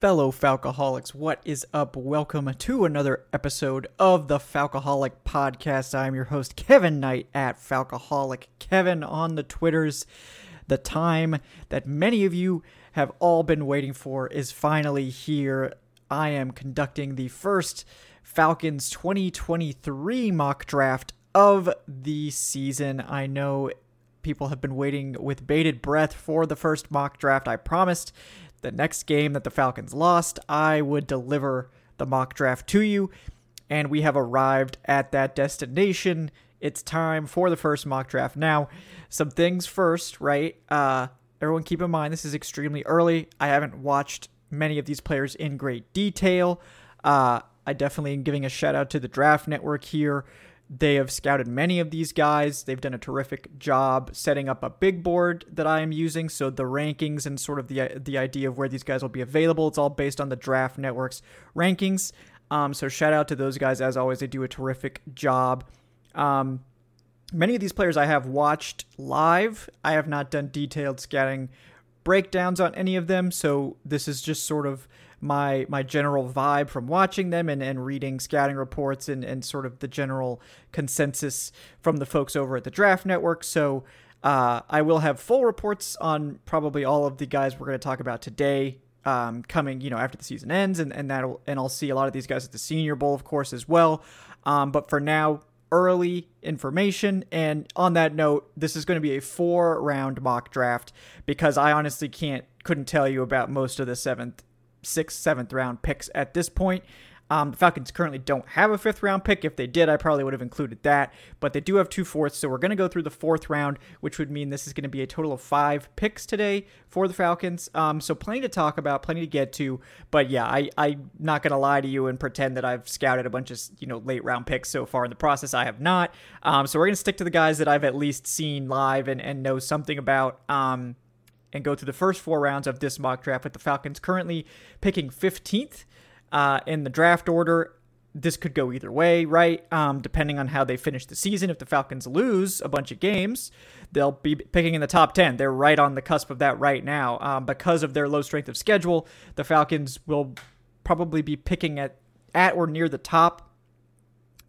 Fellow Falcoholics, what is up? Welcome to another episode of the Falcoholic Podcast. I'm your host, Kevin Knight at Falcoholic Kevin on the Twitters. The time that many of you have all been waiting for is finally here. I am conducting the first Falcons 2023 mock draft of the season. I know people have been waiting with bated breath for the first mock draft. I promised the next game that the Falcons lost, I would deliver the mock draft to you. And we have arrived at that destination. It's time for the first mock draft. Now, some things first, right? Uh, everyone keep in mind this is extremely early. I haven't watched many of these players in great detail. Uh, I definitely am giving a shout out to the Draft Network here they have scouted many of these guys. They've done a terrific job setting up a big board that I am using. So the rankings and sort of the the idea of where these guys will be available, it's all based on the Draft Network's rankings. Um, so shout out to those guys as always. They do a terrific job. Um, many of these players I have watched live. I have not done detailed scouting breakdowns on any of them. So this is just sort of my my general vibe from watching them and, and reading scouting reports and, and sort of the general consensus from the folks over at the Draft Network. So uh, I will have full reports on probably all of the guys we're going to talk about today. Um, coming, you know, after the season ends, and and that'll and I'll see a lot of these guys at the Senior Bowl, of course, as well. Um, but for now, early information. And on that note, this is going to be a four round mock draft because I honestly can't couldn't tell you about most of the seventh sixth, seventh round picks at this point. Um, the Falcons currently don't have a fifth round pick. If they did, I probably would have included that. But they do have two fourths, so we're going to go through the fourth round, which would mean this is going to be a total of five picks today for the Falcons. Um, so plenty to talk about, plenty to get to. But yeah, I, I'm not going to lie to you and pretend that I've scouted a bunch of you know late round picks so far in the process. I have not. Um, so we're going to stick to the guys that I've at least seen live and, and know something about. Um, and go through the first four rounds of this mock draft with the Falcons currently picking 15th uh, in the draft order. This could go either way, right? Um, depending on how they finish the season. If the Falcons lose a bunch of games, they'll be picking in the top 10. They're right on the cusp of that right now. Um, because of their low strength of schedule, the Falcons will probably be picking at, at or near the top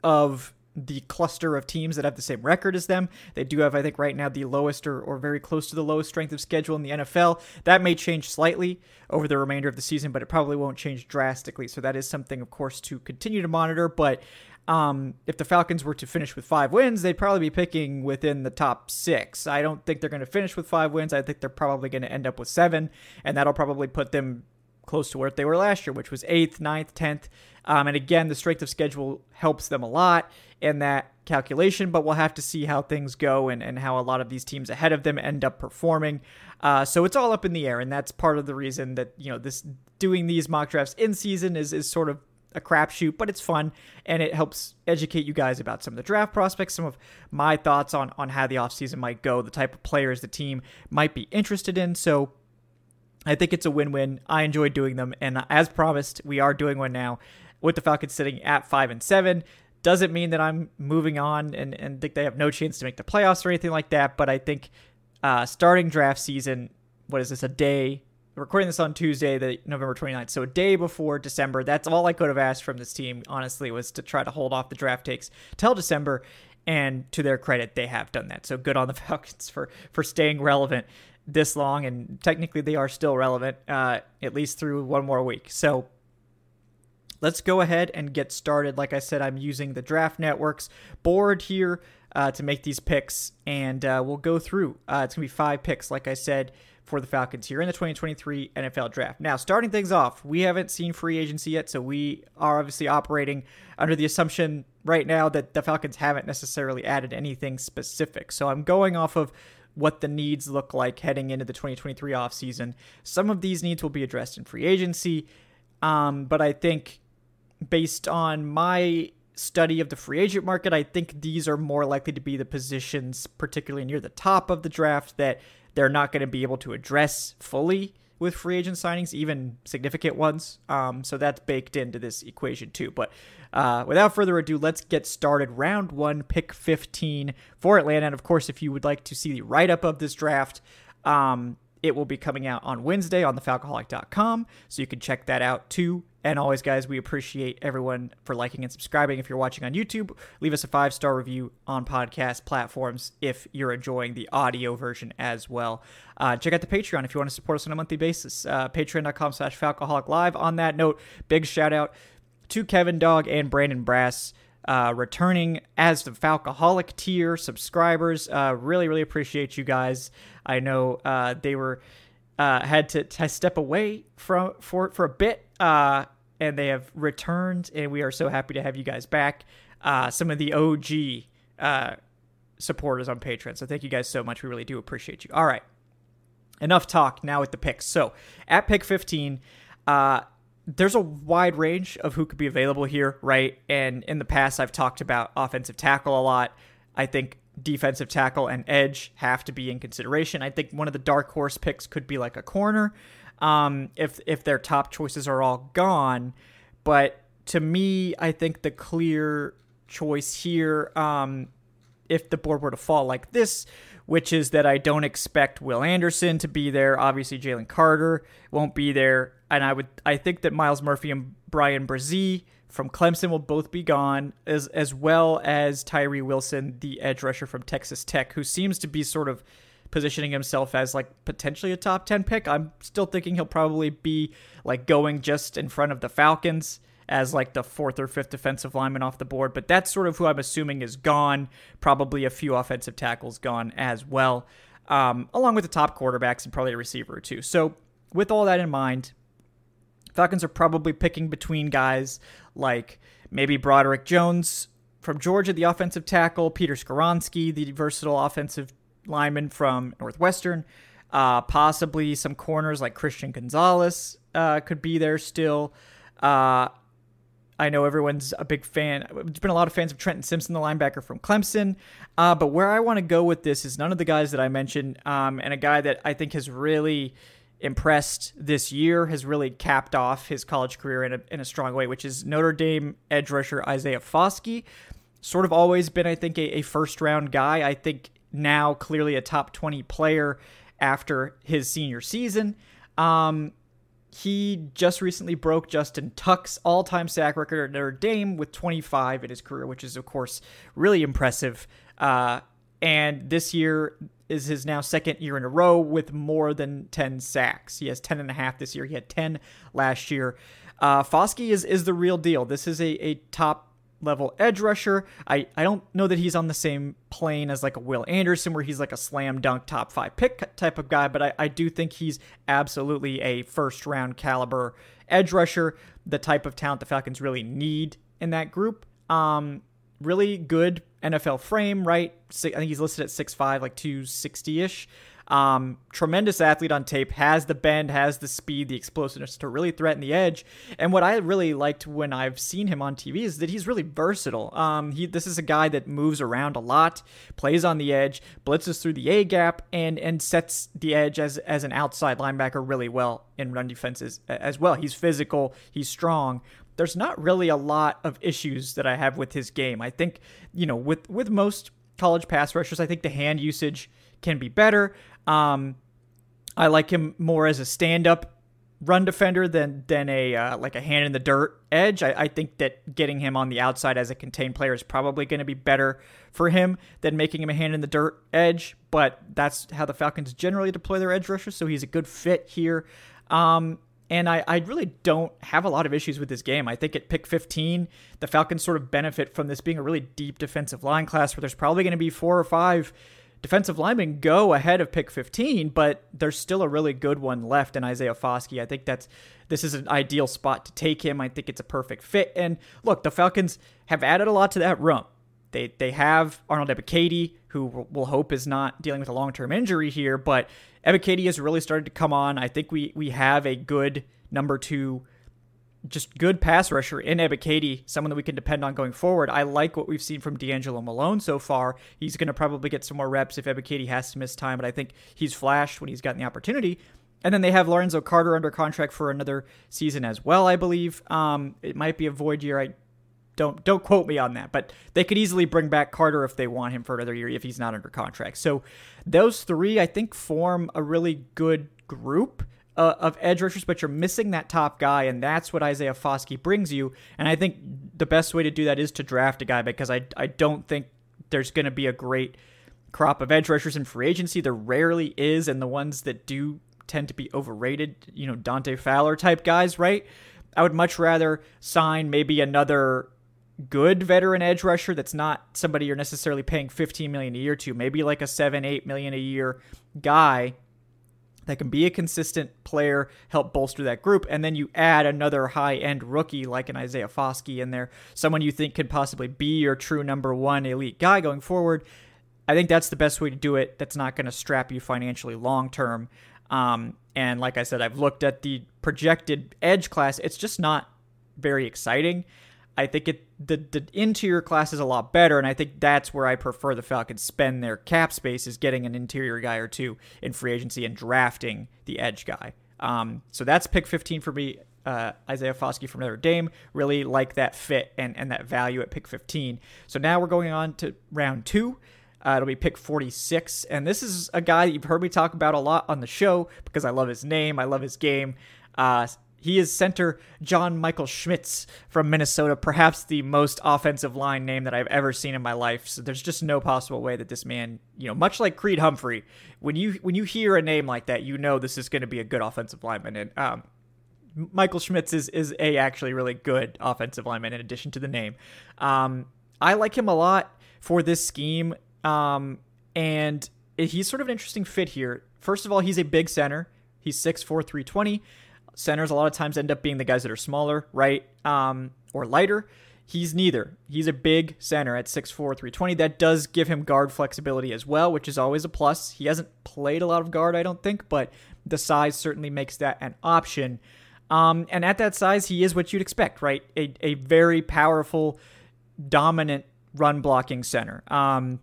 of the cluster of teams that have the same record as them. They do have, I think, right now the lowest or, or very close to the lowest strength of schedule in the NFL. That may change slightly over the remainder of the season, but it probably won't change drastically. So that is something, of course, to continue to monitor. But um, if the Falcons were to finish with five wins, they'd probably be picking within the top six. I don't think they're going to finish with five wins. I think they're probably going to end up with seven, and that'll probably put them close to where they were last year, which was eighth, ninth, tenth. Um, and again, the strength of schedule helps them a lot in that calculation, but we'll have to see how things go and, and how a lot of these teams ahead of them end up performing. Uh, so it's all up in the air, and that's part of the reason that you know this doing these mock drafts in season is is sort of a crapshoot, but it's fun and it helps educate you guys about some of the draft prospects, some of my thoughts on on how the offseason might go, the type of players the team might be interested in. So I think it's a win-win. I enjoy doing them, and as promised, we are doing one now with the Falcons sitting at five and seven. Doesn't mean that I'm moving on and, and think they have no chance to make the playoffs or anything like that. But I think uh, starting draft season, what is this, a day? recording this on Tuesday, the November 29th. So a day before December. That's all I could have asked from this team, honestly, was to try to hold off the draft takes till December. And to their credit, they have done that. So good on the Falcons for for staying relevant this long, and technically they are still relevant, uh, at least through one more week. So let's go ahead and get started. Like I said, I'm using the Draft Networks board here. uh, to make these picks, and uh, we'll go through. Uh, it's going to be five picks, like I said, for the Falcons here in the 2023 NFL Draft. Now, starting things off, we haven't seen free agency yet, so we are obviously operating under the assumption right now that the Falcons haven't necessarily added anything specific. So I'm going off of what the needs look like heading into the 2023 offseason. Some of these needs will be addressed in free agency, um, but I think based on my study of the free agent market, I think these are more likely to be the positions, particularly near the top of the draft, that they're not going to be able to address fully with free agent signings, even significant ones. Um, so that's baked into this equation too. But uh, without further ado, let's get started. Round one, pick 15 for Atlanta. And of course, if you would like to see the write up of this draft, um, it will be coming out on Wednesday on thefalcoholic.com. So you can check that out too. And always, guys, we appreciate everyone for liking and subscribing. If you're watching on YouTube, leave us a five star review on podcast platforms if you're enjoying the audio version as well. Uh, check out the Patreon if you want to support us on a monthly basis. Uh, Patreon.com slash Falcoholic Live. On that note, big shout out to Kevin Dog and Brandon Brass. Uh, returning as the Falcoholic tier subscribers. Uh, really, really appreciate you guys. I know uh, they were uh, had to, to step away from for for a bit, uh, and they have returned, and we are so happy to have you guys back. Uh, some of the OG uh, supporters on Patreon, so thank you guys so much. We really do appreciate you. All right, enough talk. Now with the picks. So at pick fifteen. There's a wide range of who could be available here, right? And in the past, I've talked about offensive tackle a lot. I think defensive tackle and edge have to be in consideration. I think one of the dark horse picks could be like a corner, um, if if their top choices are all gone. But to me, I think the clear choice here, um, if the board were to fall like this, which is that I don't expect Will Anderson to be there. Obviously, Jalen Carter won't be there, and I would I think that Myles Murphy and Bryan Bresee from Clemson will both be gone, as as well as Tyree Wilson, the edge rusher from Texas Tech, who seems to be sort of positioning himself as like potentially a top 10 pick. I'm still thinking he'll probably be like going just in front of the Falcons as like the fourth or fifth defensive lineman off the board, but that's sort of who I'm assuming is gone. Probably a few offensive tackles gone as well, um, along with the top quarterbacks and probably a receiver or two. So, with all that in mind, Falcons are probably picking between guys like maybe Broderick Jones from Georgia, the offensive tackle, Peter Skoronski, the versatile offensive lineman from Northwestern, uh, possibly some corners like Christian Gonzalez uh, could be there still. Uh, I know everyone's a big fan. There's been a lot of fans of Trenton Simpson, the linebacker from Clemson. Uh, but where I want to go with this is none of the guys that I mentioned, um, and a guy that I think has really impressed this year, has really capped off his college career in a, in a strong way, which is Notre Dame edge rusher Isaiah Foskey. Sort of always been, I think, a, a first round guy. I think now clearly a top 20 player after his senior season. Um, he just recently broke Justin Tuck's all time sack record at Notre Dame with 25 in his career, which is, of course, really impressive. Uh, and this year, is his now second year in a row with more than 10 sacks. He has 10 and a half this year. He had 10 last year. Uh, Foskey is, is the real deal. This is a, a top level edge rusher. I, I don't know that he's on the same plane as like a Will Anderson where he's like a slam dunk top five pick type of guy, but I, I do think he's absolutely a first round caliber edge rusher, the type of talent the Falcons really need in that group. Um, really good NFL frame, right? I think he's listed at 6'5, like 260 ish. Um, tremendous athlete on tape, has the bend, has the speed, the explosiveness to really threaten the edge. And what I really liked when I've seen him on TV is that he's really versatile. Um, he this is a guy that moves around a lot, plays on the edge, blitzes through the A gap, and and sets the edge as as an outside linebacker really well in run defenses as well. He's physical, he's strong there's not really a lot of issues that I have with his game. I think, you know, with with most college pass rushers, I think the hand usage can be better. Um, I like him more as a stand-up run defender than than a uh, like a hand in the dirt edge. I, I, think that getting him on the outside as a contained player is probably going to be better for him than making him a hand in the dirt edge. But that's how the Falcons generally deploy their edge rushers, so he's a good fit here. Um, and I, I really don't have a lot of issues with this game. I think at pick 15, the Falcons sort of benefit from this being a really deep defensive line class where there's probably going to be four or five defensive linemen go ahead of pick 15, but there's still a really good one left in Isaiah Foskey. I think that's this is an ideal spot to take him. I think it's a perfect fit. And look, the Falcons have added a lot to that room. They they have Arnold Ebiketie, who we'll hope is not dealing with a long term injury here, but Ebiketie has really started to come on. I think we we have a good number two, just good pass rusher in Ebiketie, someone that we can depend on going forward. I like what we've seen from DeAngelo Malone so far. He's going to probably get some more reps if Ebiketie has to miss time, but I think he's flashed when he's gotten the opportunity. And then they have Lorenzo Carter under contract for another season as well, I believe. Um, it might be a void year. I don't don't quote me on that, but they could easily bring back Carter if they want him for another year if he's not under contract. So those three, I think, form a really good group uh, of edge rushers, but you're missing that top guy, and that's what Isaiah Foskey brings you. And I think the best way to do that is to draft a guy because I I don't think there's going to be a great crop of edge rushers in free agency. There rarely is, and the ones that do tend to be overrated. You know, Dante Fowler type guys, right? I would much rather sign maybe another good veteran edge rusher that's not somebody you're necessarily paying 15 million a year to maybe like a 7 8 million a year guy that can be a consistent player help bolster that group and then you add another high end rookie like an Isaiah Foskey in there someone you think could possibly be your true number 1 elite guy going forward. I think that's the best way to do it. That's not going to strap you financially long term um, and like I said I've looked at the projected edge class. It's just not very exciting I think it the the interior class is a lot better, and I think that's where I prefer the Falcons spend their cap space is getting an interior guy or two in free agency and drafting the edge guy. Um, so that's pick 15 for me. Uh, Isaiah Foskey from Notre Dame really like that fit and and that value at pick 15. So now we're going on to round two. Uh, it'll be pick 46, and this is a guy you've heard me talk about a lot on the show because I love his name, I love his game. Uh, he is center John Michael Schmitz from Minnesota, perhaps the most offensive line name that I've ever seen in my life. So there's just no possible way that this man, you know, much like Creed Humphrey, when you when you hear a name like that, you know this is going to be a good offensive lineman. And um, Michael Schmitz is is a actually really good offensive lineman in addition to the name. Um, I like him a lot for this scheme, um, and he's sort of an interesting fit here. First of all, he's a big center. He's 6'4", 320 centers a lot of times end up being the guys that are smaller, right? Um, or lighter. He's neither. He's a big center at 6'4, 320. That does give him guard flexibility as well, which is always a plus. He hasn't played a lot of guard, I don't think, but the size certainly makes that an option. Um, and at that size, he is what you'd expect, right? A, a very powerful, dominant run blocking center. Um,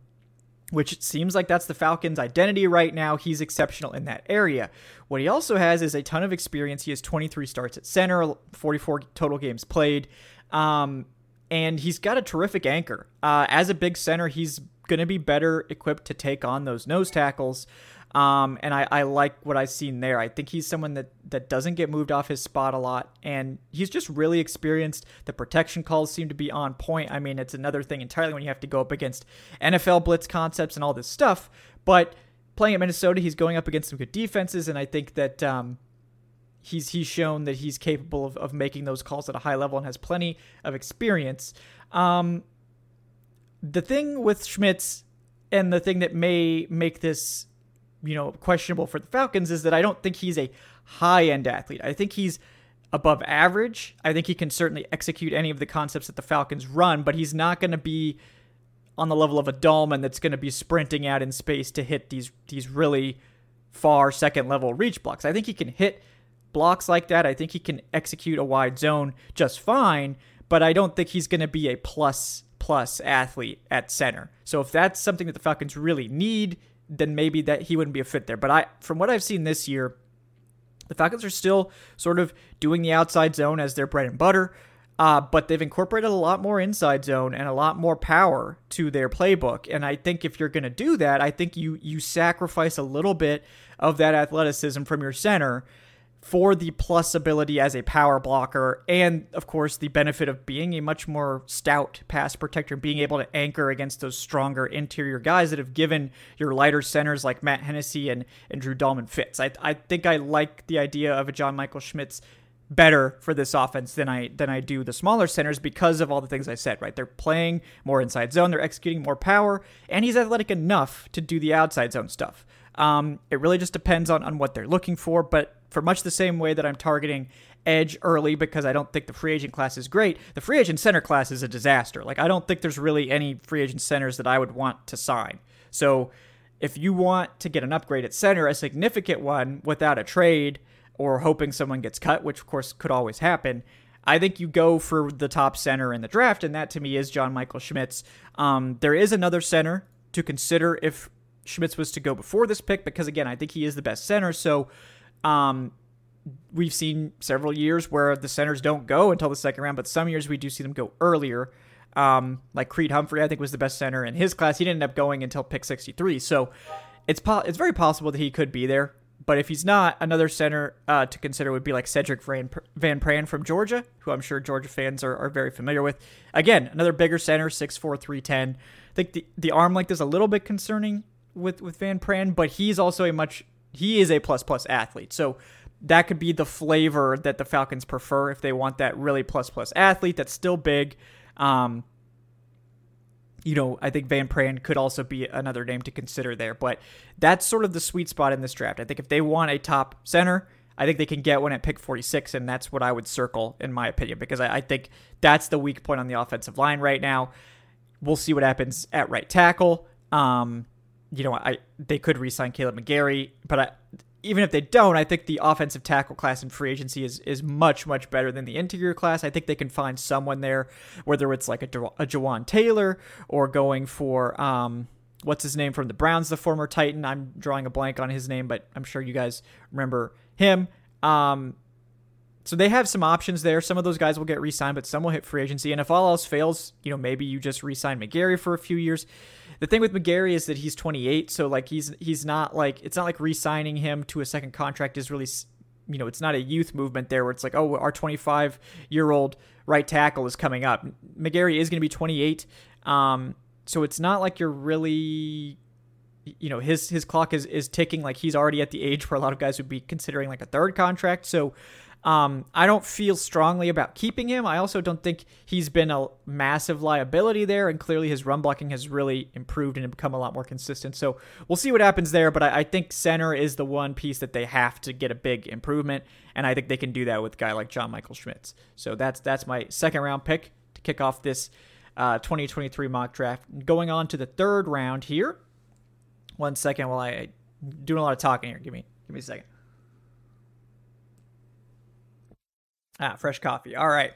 which seems like that's the Falcons' identity right now. He's exceptional in that area. What he also has is a ton of experience. He has 23 starts at center, 44 total games played, um, and he's got a terrific anchor. Uh, as a big center, he's going to be better equipped to take on those nose tackles. Um, and I, I like what I've seen there. I think he's someone that, that doesn't get moved off his spot a lot, and he's just really experienced. The protection calls seem to be on point. I mean, it's another thing entirely when you have to go up against NFL blitz concepts and all this stuff. But playing at Minnesota, he's going up against some good defenses, and I think that um, he's he's shown that he's capable of, of making those calls at a high level and has plenty of experience. Um, the thing with Schmitz and the thing that may make this you know, questionable for the Falcons is that I don't think he's a high end athlete. I think he's above average. I think he can certainly execute any of the concepts that the Falcons run, but he's not going to be on the level of a Dalman that's going to be sprinting out in space to hit these these really far second level reach blocks. I think he can hit blocks like that. I think he can execute a wide zone just fine, but I don't think he's going to be a plus plus athlete at center. So if that's something that the Falcons really need, then maybe that he wouldn't be a fit there. But I, from what I've seen this year, the Falcons are still sort of doing the outside zone as their bread and butter. Uh, but they've incorporated a lot more inside zone and a lot more power to their playbook. And I think if you're going to do that, I think you you sacrifice a little bit of that athleticism from your center for the plus ability as a power blocker, and of course the benefit of being a much more stout pass protector, being able to anchor against those stronger interior guys that have given your lighter centers like Matt Hennessy and, and Drew Dalman fits. I, I think I like the idea of a John Michael Schmitz better for this offense than I than I do the smaller centers because of all the things I said, right? They're playing more inside zone, they're executing more power, and he's athletic enough to do the outside zone stuff. Um, it really just depends on, on what they're looking for, but for much the same way that I'm targeting edge early because I don't think the free agent class is great. The free agent center class is a disaster. Like I don't think there's really any free agent centers that I would want to sign. So if you want to get an upgrade at center, a significant one without a trade or hoping someone gets cut, which of course could always happen, I think you go for the top center in the draft, and that to me is John Michael Schmitz. Um, there is another center to consider if Schmitz was to go before this pick, because again, I think he is the best center. So um, we've seen several years where the centers don't go until the second round, but some years we do see them go earlier. Um, like Creed Humphrey, I think was the best center in his class. He didn't end up going until pick 63. So it's po- it's very possible that he could be there. But if he's not, another center uh, to consider would be like Sedrick Van, Van Pran from Georgia, who I'm sure Georgia fans are, are very familiar with. Again, another bigger center, 6'4", 310. I think the, the arm length is a little bit concerning with, with Van Pran, but he's also a much he is a plus plus athlete. So that could be the flavor that the Falcons prefer if they want that really plus plus athlete that's still big. Um, you know, I think Van Pran could also be another name to consider there, but that's sort of the sweet spot in this draft. I think if they want a top center, I think they can get one at pick 46, and that's what I would circle in my opinion because I, I think that's the weak point on the offensive line right now. We'll see what happens at right tackle. Um, you know, I they could re-sign Kaleb McGary, but I, even if they don't, I think the offensive tackle class in free agency is is much much better than the interior class. I think they can find someone there, whether it's like a, a Jawaan Taylor or going for um what's his name from the Browns, the former Titan. I'm drawing a blank on his name, but I'm sure you guys remember him. Um, so they have some options there. Some of those guys will get re-signed, but some will hit free agency. And if all else fails, you know, maybe you just re-sign McGary for a few years the thing with McGary is that he's 28, so like he's he's not like it's not like re-signing him to a second contract is really you know it's not a youth movement there where it's like oh our 25 year old right tackle is coming up. McGary is going to be 28, um, so it's not like you're really you know his his clock is is ticking like he's already at the age where a lot of guys would be considering like a third contract. So um, I don't feel strongly about keeping him. I also don't think he's been a massive liability there, and clearly his run blocking has really improved and become a lot more consistent. So we'll see what happens there, but I, I think center is the one piece that they have to get a big improvement, and I think they can do that with a guy like John Michael Schmitz. So that's that's my second round pick to kick off this uh, 2023 mock draft. Going on to the third round here. One second while I doing a lot of talking here. Give me give me a second. Ah, fresh coffee. All right.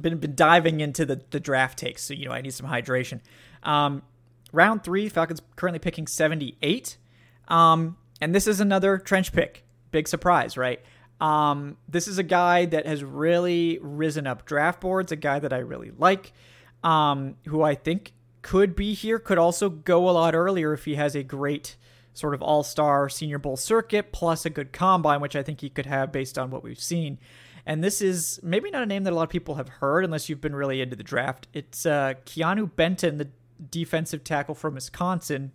Been been diving into the, the draft takes, so you know I need some hydration. Um, round three, Falcons currently picking 78. Um, and this is another trench pick. Big surprise, right? Um, this is a guy that has really risen up draft boards, a guy that I really like, um, who I think could be here, could also go a lot earlier if he has a great sort of all star Senior Bowl circuit plus a good combine, which I think he could have based on what we've seen. And this is maybe not a name that a lot of people have heard unless you've been really into the draft. It's uh, Keanu Benton, the defensive tackle from Wisconsin,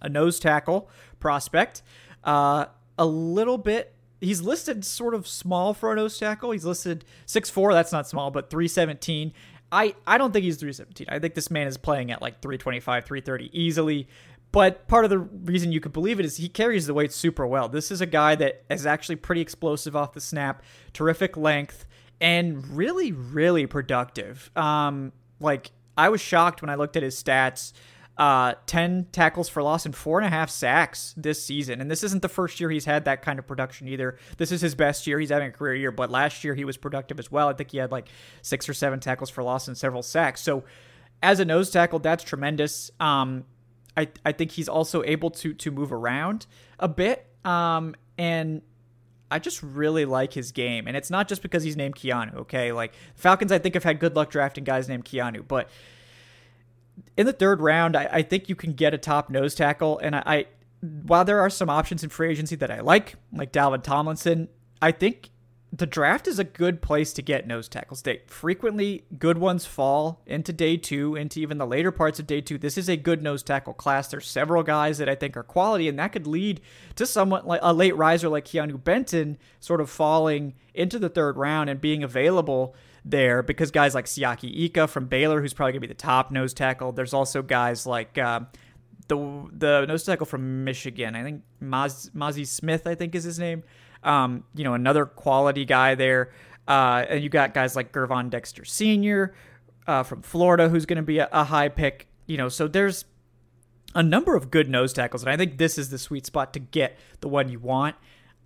a nose tackle prospect. Uh, a little bit. He's listed sort of small for a nose tackle. He's listed 6'4, that's not small, but 317. I, I don't think he's 317. I think this man is playing at like 325, 330 easily. But part of the reason you could believe it is he carries the weight super well. This is a guy that is actually pretty explosive off the snap, terrific length, and really, really productive. Um, like I was shocked when I looked at his stats. Uh, 10 tackles for loss and four and a half sacks this season. And this isn't the first year he's had that kind of production either. This is his best year. He's having a career year, but last year he was productive as well. I think he had like six or seven tackles for loss and several sacks. So as a nose tackle, that's tremendous. Um, I, I think he's also able to to move around a bit. Um, and I just really like his game. And it's not just because he's named Keanu, okay? Like Falcons, I think have had good luck drafting guys named Keanu, but in the third round, I, I think you can get a top nose tackle. And I, I while there are some options in free agency that I like, like Dalvin Tomlinson, I think the draft is a good place to get nose tackles. They frequently good ones fall into day two, into even the later parts of day two. This is a good nose tackle class. There's several guys that I think are quality, and that could lead to someone like a late riser like Keanu Benton sort of falling into the third round and being available there because guys like Siaki Ika from Baylor, who's probably gonna be the top nose tackle. There's also guys like uh, the the nose tackle from Michigan. I think Maz, Smith, I think is his name. Um, you know, another quality guy there. Uh, and you got guys like Gervon Dexter Sr. Uh, from Florida, who's going to be a, a, high pick. You know, so there's a number of good nose tackles, and I think this is the sweet spot to get the one you want.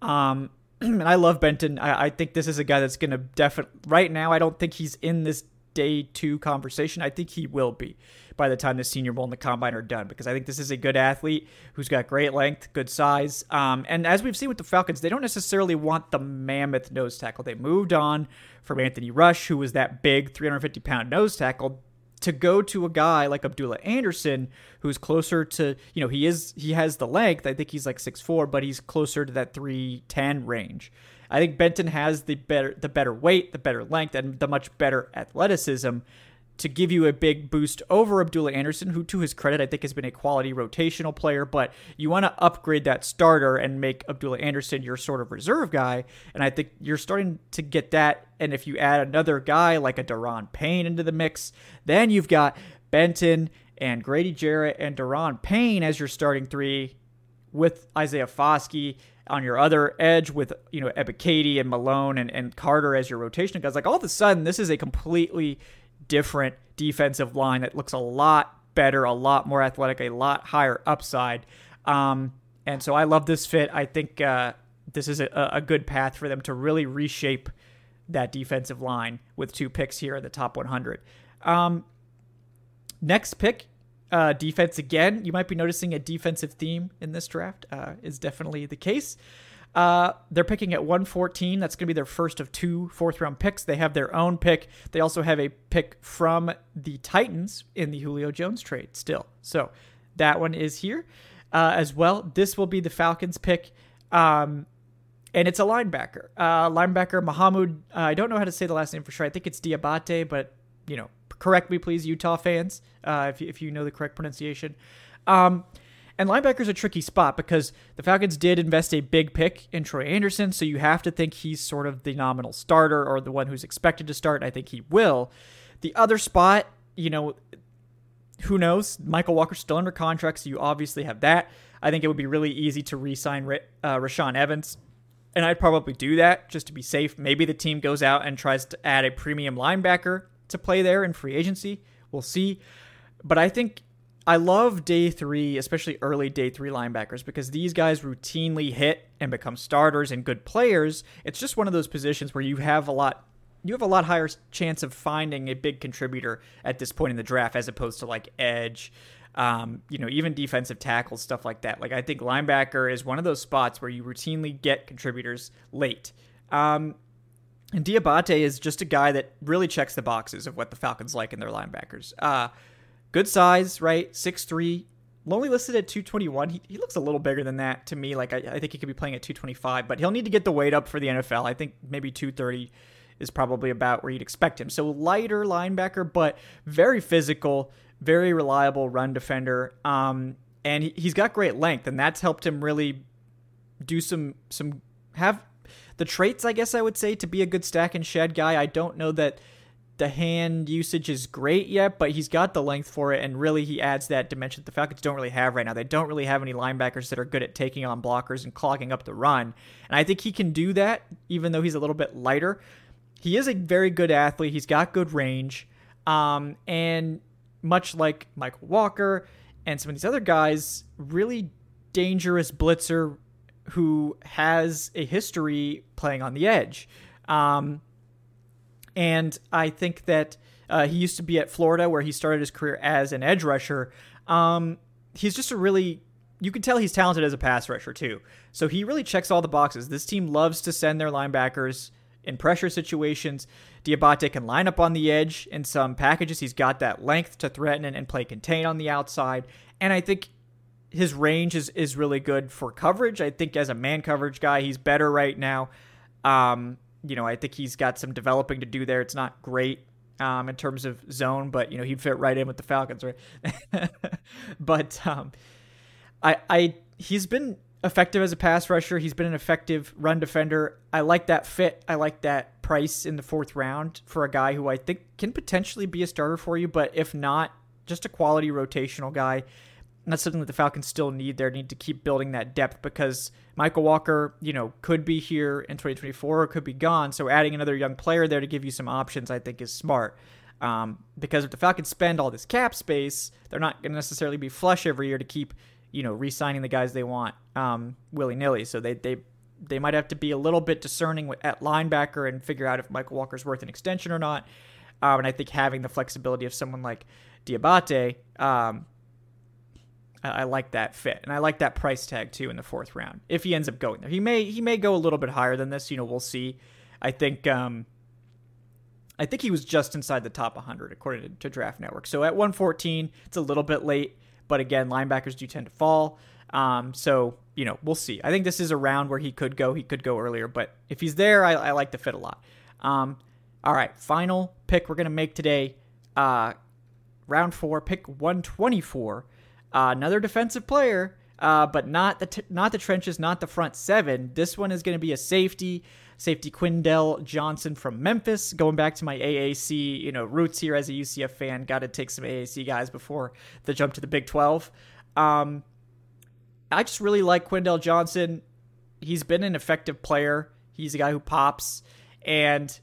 Um, and I love Benton. I, I, think this is a guy that's going to definitely. Right now, I don't think he's in this day two conversation. I think he will be by the time the Senior Bowl and the Combine are done because I think this is a good athlete who's got great length, good size. Um, and as we've seen with the Falcons, they don't necessarily want the mammoth nose tackle. They moved on from Anthony Rush, who was that big 350 pound nose tackle to go to a guy like Abdullah Anderson, who's closer to, you know, he is he has the length. I think he's like six four, but he's closer to that 310 range. I think Benton has the better the better weight, the better length, and the much better athleticism to give you a big boost over Abdullah Anderson, who, to his credit, I think has been a quality rotational player. But you want to upgrade that starter and make Abdullah Anderson your sort of reserve guy. And I think you're starting to get that. And if you add another guy like a Da'Ron Payne into the mix, then you've got Benton and Grady Jarrett and Da'Ron Payne as your starting three with Isaiah Foskey on your other edge with you know Ebiketie and Malone and, and Carter as your rotation guys. Like all of a sudden, this is a completely different defensive line that looks a lot better, a lot more athletic, a lot higher upside. Um, and so I love this fit. I think uh, this is a, a good path for them to really reshape that defensive line with two picks here in the top 100. Um, next pick, uh, defense again. You might be noticing a defensive theme in this draft. Uh, is definitely the case. Uh, they're picking at 114. That's going to be their first of two fourth round picks. They have their own pick. They also have a pick from the Titans in the Julio Jones trade still. So that one is here uh, as well. This will be the Falcons pick. Um, and it's a linebacker. Uh, linebacker. Uh, I don't know how to say the last name for sure. I think it's Diabate, but you know, correct me please, Utah fans, uh, if if you know the correct pronunciation. Um, and linebacker's a tricky spot because the Falcons did invest a big pick in Troy Anderson, so you have to think he's sort of the nominal starter or the one who's expected to start. I think he will. The other spot, you know, who knows? Mykal Walker's still under contract, so you obviously have that. I think it would be really easy to re-sign uh, Rashaan Evans, and I'd probably do that just to be safe. Maybe the team goes out and tries to add a premium linebacker to play there in free agency. We'll see. But I think I love day three, especially early day three linebackers, because these guys routinely hit and become starters and good players. It's just one of those positions where you have a lot you have a lot higher chance of finding a big contributor at this point in the draft as opposed to like edge um, you know even defensive tackles stuff like that. Like i think linebacker is one of those spots where you routinely get contributors late. Um, and diabate is just a guy that really checks the boxes of what the falcons like in their linebackers. Uh, good size, right? Six three. Only listed at 221. He, he looks a little bigger than that to me. Like, I, I think he could be playing at 225, but he'll need to get the weight up for the NFL. I think maybe 230 is probably about where you'd expect him. So lighter linebacker, but very physical, very reliable run defender. Um, and he, he's got great length, and that's helped him really do some some have the traits, I guess I would say, to be a good stack and shed guy. I don't know that the hand usage is great yet, but he's got the length for it, and really he adds that dimension that the Falcons don't really have right now. They don't really have any linebackers that are good at taking on blockers and clogging up the run. And I think he can do that, even though he's a little bit lighter. He is a very good athlete. He's got good range. Um, and much like Mykal Walker and some of these other guys, really dangerous blitzer who has a history playing on the edge. Um, and I think that uh, he used to be at Florida where he started his career as an edge rusher. Um, he's just a really you can tell he's talented as a pass rusher too. So he really checks all the boxes. This team loves to send their linebackers in pressure situations. Diabate can line up on the edge in some packages. He's got that length to threaten and, and play contain on the outside. And I think his range is, is really good for coverage. I think as a man coverage guy, he's better right now. Um, you know, I think he's got some developing to do there. It's not great um, in terms of zone, but you know he'd fit right in with the Falcons, right? but um, I, I, he's been effective as a pass rusher. He's been an effective run defender. I like that fit. I like that price in the fourth round for a guy who I think can potentially be a starter for you, but if not, just a quality rotational guy. That's something that the Falcons still need. They need to keep building that depth because Mykal Walker, you know, could be here in 2024 or could be gone. So adding another young player there to give you some options, I think, is smart. Um, because if the Falcons spend all this cap space, they're not going to necessarily be flush every year to keep you know, re-signing the guys they want um, willy nilly. So they they they might have to be a little bit discerning at linebacker and figure out if Mykal Walker's worth an extension or not. Um, and I think having the flexibility of someone like Diabate, um, I, I, like that fit, and I like that price tag too in the fourth round. If he ends up going there, he may he may go a little bit higher than this. You know, we'll see. I think um, I think he was just inside the top 100 according to, to Draft Network. So at 114, it's a little bit late. But again, linebackers do tend to fall. Um, so, you know, we'll see. I think this is a round where he could go. He could go earlier. But if he's there, I, I like the fit a lot. Um, all right, final pick we're to make today. Uh, round four, pick 124. Uh, another defensive player, uh, but not the t- not the trenches, not the front seven. This one is going to be a safety safety Quindell Johnson from Memphis. Going back to my AAC, you know, roots here as a UCF fan, got to take some AAC guys before the jump to the Big 12. Um, I just really like Quindell Johnson. He's been an effective player. He's a guy who pops and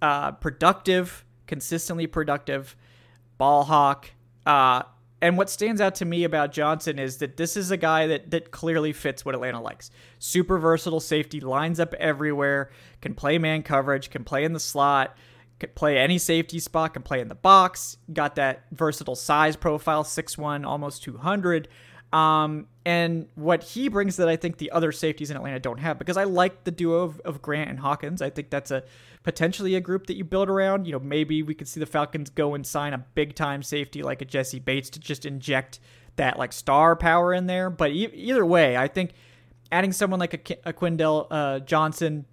uh, productive, consistently productive, ball hawk. Uh, and what stands out to me about Johnson is that this is a guy that that clearly fits what Atlanta likes. Super versatile safety, lines up everywhere, can play man coverage, can play in the slot, can play any safety spot, can play in the box. Got that versatile size profile, 6'1", almost 200. Um, and what he brings that I think the other safeties in Atlanta don't have, because I like the duo of, of Grant and Hawkins. I think that's a potentially a group that you build around. You know, maybe we could see the Falcons go and sign a big time safety like a Jessie Bates to just inject that like star power in there. But e- either way, I think adding someone like a, a Quindell uh, Johnson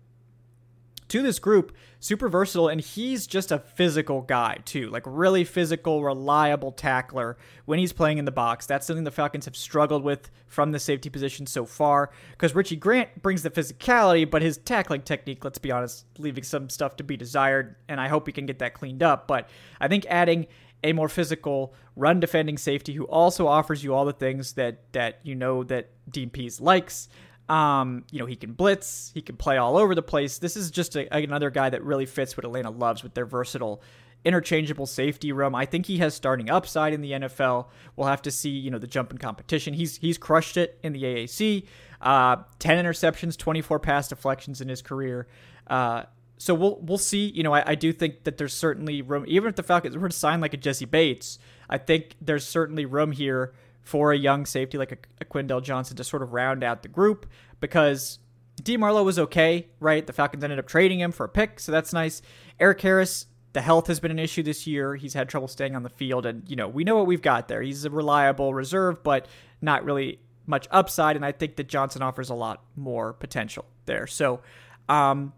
to this group, super versatile, and he's just a physical guy too, like really physical, reliable tackler when he's playing in the box. That's something the Falcons have struggled with from the safety position so far. Because Richie Grant brings the physicality, but his tackling technique, let's be honest, leaving some stuff to be desired, and I hope he can get that cleaned up. But I think adding a more physical run defending safety who also offers you all the things that that you know that Pees likes um, you know, he can blitz, he can play all over the place. This is just a, another guy that really fits what Atlanta loves with their versatile interchangeable safety room. I think he has starting upside in the NFL. We'll have to see, you know, the jump in competition. He's he's crushed it in the AAC. Uh, 10 interceptions, 24 pass deflections in his career. Uh, so we'll we'll see. You know, I, I, do think that there's certainly room, even if the Falcons were to sign like a Jessie Bates, I think there's certainly room here for a young safety like a, a Quindell Johnson to sort of round out the group because Dean Marlowe was okay, right? The Falcons ended up trading him for a pick, so that's nice. Erik Harris, the health has been an issue this year. He's had trouble staying on the field, and you know we know what we've got there. He's a reliable reserve, but not really much upside. And I think that Johnson offers a lot more potential there. So, um,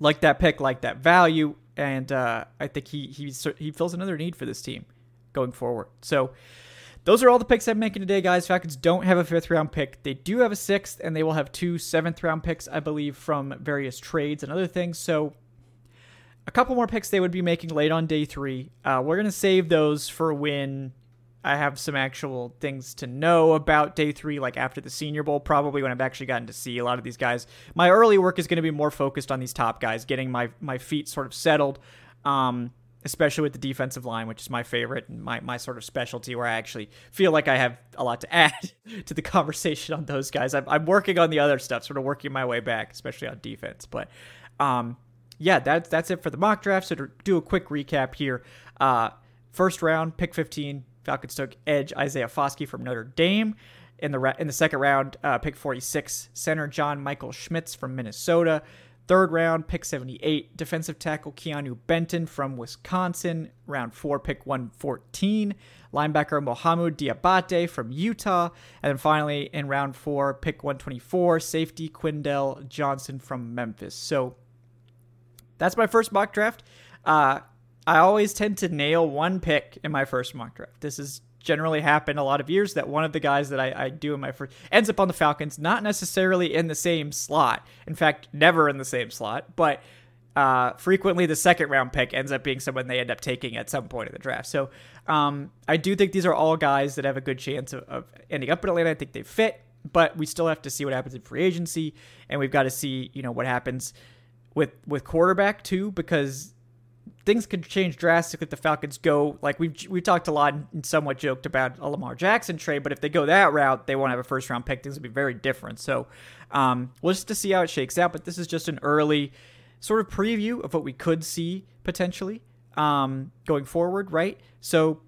like that pick, like that value, and uh, I think he he he fills another need for this team going forward. So those are all the picks I'm making today, guys. Falcons don't have a fifth round pick. They do have a sixth, and they will have two seventh round picks, I believe, from various trades and other things. So a couple more picks they would be making late on day three. Uh, we're going to save those for when I have some actual things to know about day three, like after the Senior Bowl, probably when I've actually gotten to see a lot of these guys. My early work is going to be more focused on these top guys, getting my, my feet sort of settled. Um, especially with the defensive line, which is my favorite and my, my sort of specialty, where I actually feel like I have a lot to add to the conversation on those guys. I'm, I'm working on the other stuff, sort of working my way back, especially on defense. But um, yeah, that's that's it for the mock draft. So to do a quick recap here, uh, first round, pick 15, Falcons took edge Isaiah Foskey from Notre Dame. In the ra- in the second round, uh, pick 46, center John Michael Schmitz from Minnesota. Third round, pick 78. Defensive tackle Keanu Benton from Wisconsin, round four, pick 114. Linebacker Mohamed Diabate from Utah. And then finally, in round four, pick 124, safety Quindell Johnson from Memphis. So that's my first mock draft. Uh, I always tend to nail one pick in my first mock draft. This has generally happened a lot of years that one of the guys that I, I do in my first ends up on the Falcons, not necessarily in the same slot. In fact, never in the same slot, but uh, frequently the second round pick ends up being someone they end up taking at some point in the draft. So um, I do think these are all guys that have a good chance of, of ending up in Atlanta. I think they fit, but we still have to see what happens in free agency, and we've got to see you know what happens with with quarterback too, because things could change drastically if the Falcons go like we've we talked a lot and somewhat joked about a Lamar Jackson trade, but if they go that route, they won't have a first round pick. Things will be very different. So um, we'll just to see how it shakes out. But this is just an early sort of preview of what we could see potentially um, going forward, right? So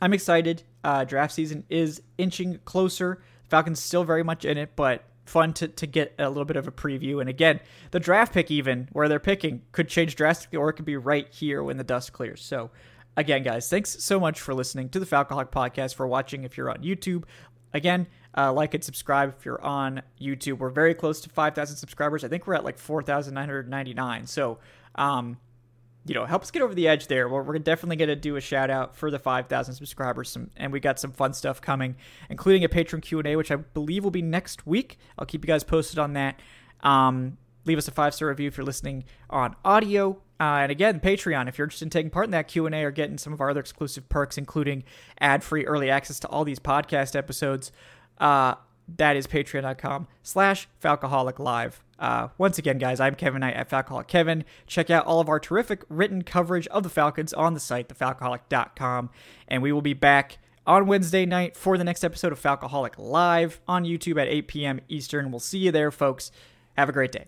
I'm excited. Uh, draft season is inching closer. Falcons still very much in it, but fun to, to get a little bit of a preview. And again, the draft pick, even where they're picking, could change drastically, or it could be right here when the dust clears. So, again, guys, thanks so much for listening to the Falcoholic Podcast, for watching if you're on YouTube. Again, uh, like and subscribe if you're on YouTube. We're very close to 5,000 subscribers. I think we're at like 4,999. So, um, you know, help us get over the edge there. We're, we're definitely going to do a shout out for the 5,000 subscribers, some, and we got some fun stuff coming, including a patron Q and A, which I believe will be next week. I'll keep you guys posted on that. Um, leave us a five star review if you're listening on audio. Uh, and again, Patreon, if you're interested in taking part in that Q and A or getting some of our other exclusive perks, including ad free early access to all these podcast episodes, uh, that is patreon.com slash falcoholic live. Uh, once again guys i'm kevin knight at falcoholic kevin. Check out all of our terrific written coverage of the falcons on the site thefalcoholic.com and we will be back on wednesday night for the next episode of falcoholic live on youtube at 8 p.m eastern. We'll see you there folks. Have a great day